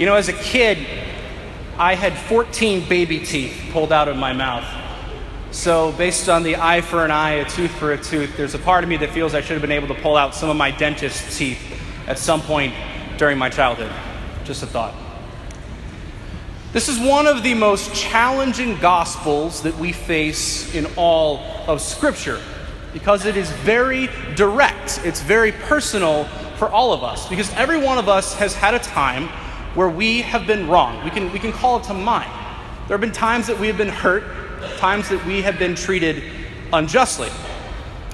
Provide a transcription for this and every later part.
You know, as a kid, I had 14 baby teeth pulled out of my mouth. So, based on the eye for an eye, a tooth for a tooth, there's a part of me that feels I should have been able to pull out some of my dentist's teeth at some point during my childhood. Just a thought. This is one of the most challenging gospels that we face in all of Scripture because it is very direct, it's very personal for all of us. Because every one of us has had a time where we have been wrong. We can, we can call it to mind. There have been times that we have been hurt, times that we have been treated unjustly.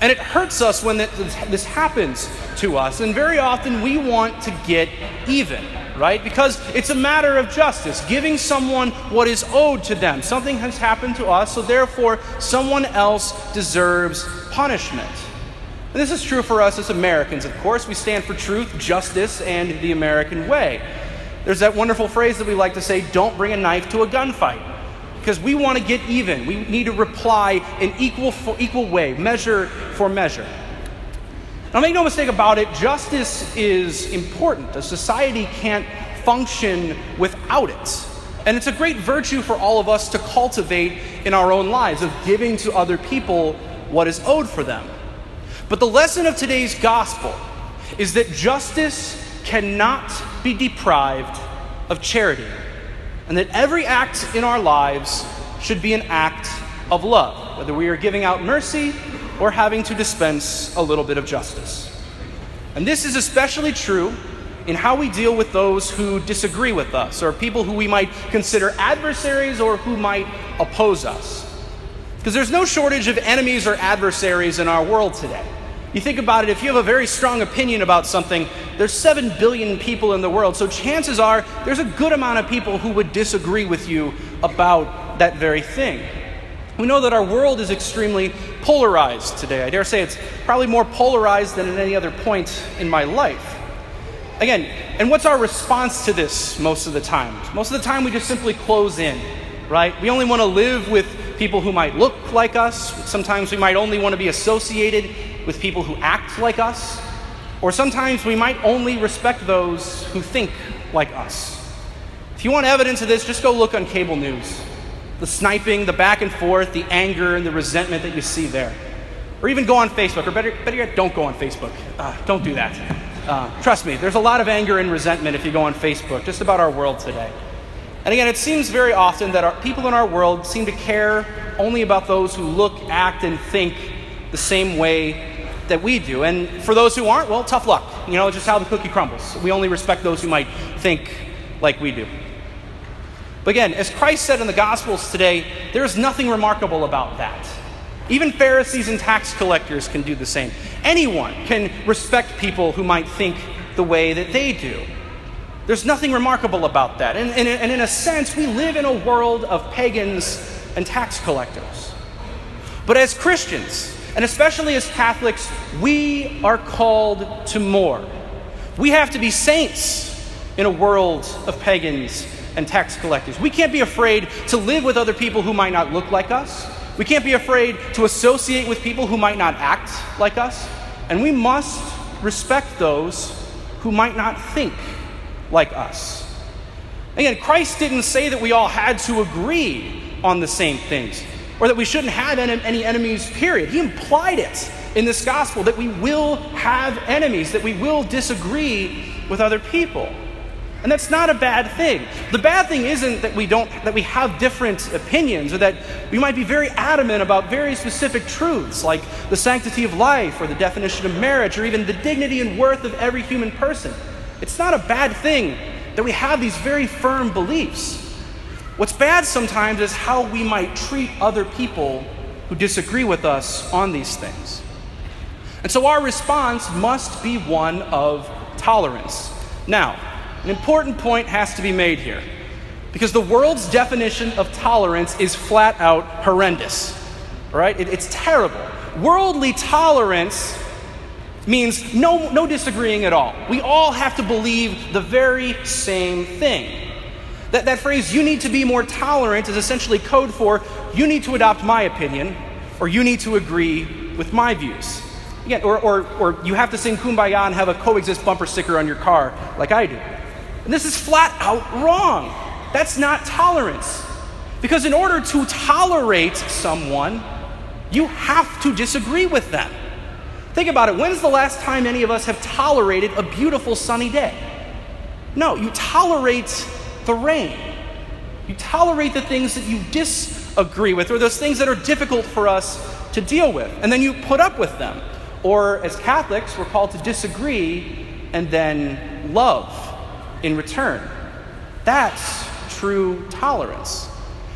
And it hurts us when this happens to us. And very often we want to get even, right? Because it's a matter of justice, giving someone what is owed to them. Something has happened to us, so therefore someone else deserves punishment. And this is true for us as Americans, of course. We stand for truth, justice, and the American way. There's that wonderful phrase that we like to say don't bring a knife to a gunfight because we want to get even. We need to reply in equal, equal way, measure for measure. Now, make no mistake about it, justice is important. A society can't function without it. And it's a great virtue for all of us to cultivate in our own lives of giving to other people what is owed for them. But the lesson of today's gospel is that justice cannot be deprived of charity and that every act in our lives should be an act of love, whether we are giving out mercy or having to dispense a little bit of justice. And this is especially true in how we deal with those who disagree with us, or people who we might consider adversaries or who might oppose us. Because there's no shortage of enemies or adversaries in our world today. You think about it, if you have a very strong opinion about something, there's 7 billion people in the world, so chances are there's a good amount of people who would disagree with you about that very thing. We know that our world is extremely polarized today. I dare say it's probably more polarized than at any other point in my life. Again, and what's our response to this most of the time? Most of the time, we just simply close in, right? We only want to live with people who might look like us. Sometimes we might only want to be associated with people who act like us, or sometimes we might only respect those who think like us. If you want evidence of this, just go look on cable news. The sniping, the back and forth, the anger, and the resentment that you see there. Or even go on Facebook, or better, better yet, don't go on Facebook. Uh, don't do that. Uh, trust me, there's a lot of anger and resentment if you go on Facebook, just about our world today. And again, it seems very often that our, people in our world seem to care only about those who look, act, and think the same way that we do. And for those who aren't, well, tough luck. You know, just how the cookie crumbles. We only respect those who might think like we do. But again, as Christ said in the Gospels today, there is nothing remarkable about that. Even Pharisees and tax collectors can do the same. Anyone can respect people who might think the way that they do. There's nothing remarkable about that. And, and, and in a sense, we live in a world of pagans and tax collectors. But as Christians, and especially as Catholics, we are called to more. We have to be saints in a world of pagans and tax collectors. We can't be afraid to live with other people who might not look like us. We can't be afraid to associate with people who might not act like us. And we must respect those who might not think like us. Again, Christ didn't say that we all had to agree on the same things or that we shouldn't have any enemies, period. He implied it in this gospel that we will have enemies, that we will disagree with other people. And that's not a bad thing. The bad thing isn't that we don't that we have different opinions or that we might be very adamant about very specific truths like the sanctity of life or the definition of marriage or even the dignity and worth of every human person. It's not a bad thing that we have these very firm beliefs. What's bad sometimes is how we might treat other people who disagree with us on these things. And so our response must be one of tolerance. Now, an important point has to be made here because the world's definition of tolerance is flat out horrendous. Right? It, it's terrible. Worldly tolerance means no, no disagreeing at all. We all have to believe the very same thing. That, that phrase, you need to be more tolerant, is essentially code for you need to adopt my opinion or you need to agree with my views. Again, or, or, or you have to sing Kumbaya and have a coexist bumper sticker on your car like I do. And this is flat out wrong. That's not tolerance. Because in order to tolerate someone, you have to disagree with them. Think about it. When's the last time any of us have tolerated a beautiful sunny day? No, you tolerate the rain. You tolerate the things that you disagree with or those things that are difficult for us to deal with. And then you put up with them. Or as Catholics, we're called to disagree and then love in return. That's true tolerance.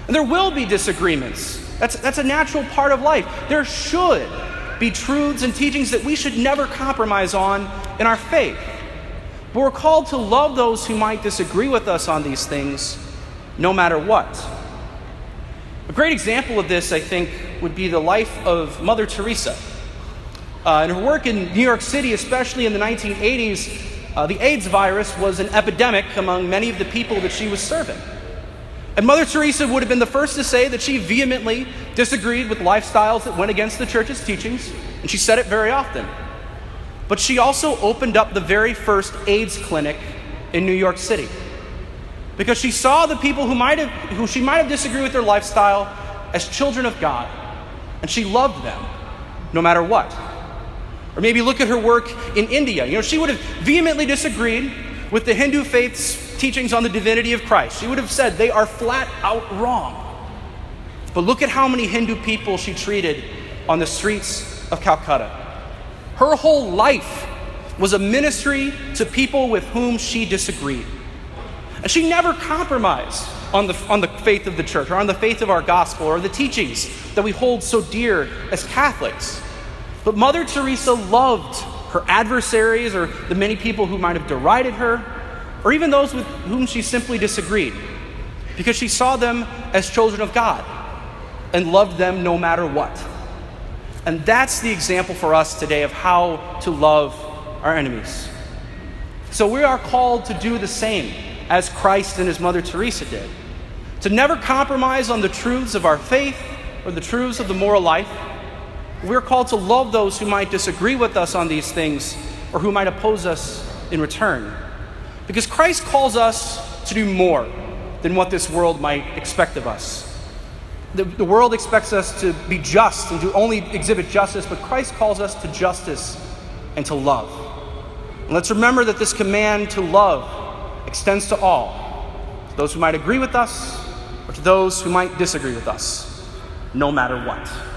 And there will be disagreements. That's, that's a natural part of life. There should be truths and teachings that we should never compromise on in our faith. But we're called to love those who might disagree with us on these things, no matter what. A great example of this, I think, would be the life of Mother Teresa. Uh, in her work in New York City, especially in the 1980s, uh, the AIDS virus was an epidemic among many of the people that she was serving. And Mother Teresa would have been the first to say that she vehemently disagreed with lifestyles that went against the church's teachings, and she said it very often. But she also opened up the very first AIDS clinic in New York City because she saw the people who, might have, who she might have disagreed with their lifestyle as children of God, and she loved them no matter what. Or maybe look at her work in India. You know, she would have vehemently disagreed with the Hindu faith's teachings on the divinity of Christ. She would have said they are flat out wrong. But look at how many Hindu people she treated on the streets of Calcutta. Her whole life was a ministry to people with whom she disagreed. And she never compromised on the, on the faith of the church or on the faith of our gospel or the teachings that we hold so dear as Catholics. But Mother Teresa loved her adversaries or the many people who might have derided her or even those with whom she simply disagreed because she saw them as children of God and loved them no matter what. And that's the example for us today of how to love our enemies. So we are called to do the same as Christ and his mother Teresa did. To never compromise on the truths of our faith or the truths of the moral life. We're called to love those who might disagree with us on these things or who might oppose us in return. Because Christ calls us to do more than what this world might expect of us. The, the world expects us to be just and to only exhibit justice, but Christ calls us to justice and to love. And let's remember that this command to love extends to all to those who might agree with us or to those who might disagree with us, no matter what.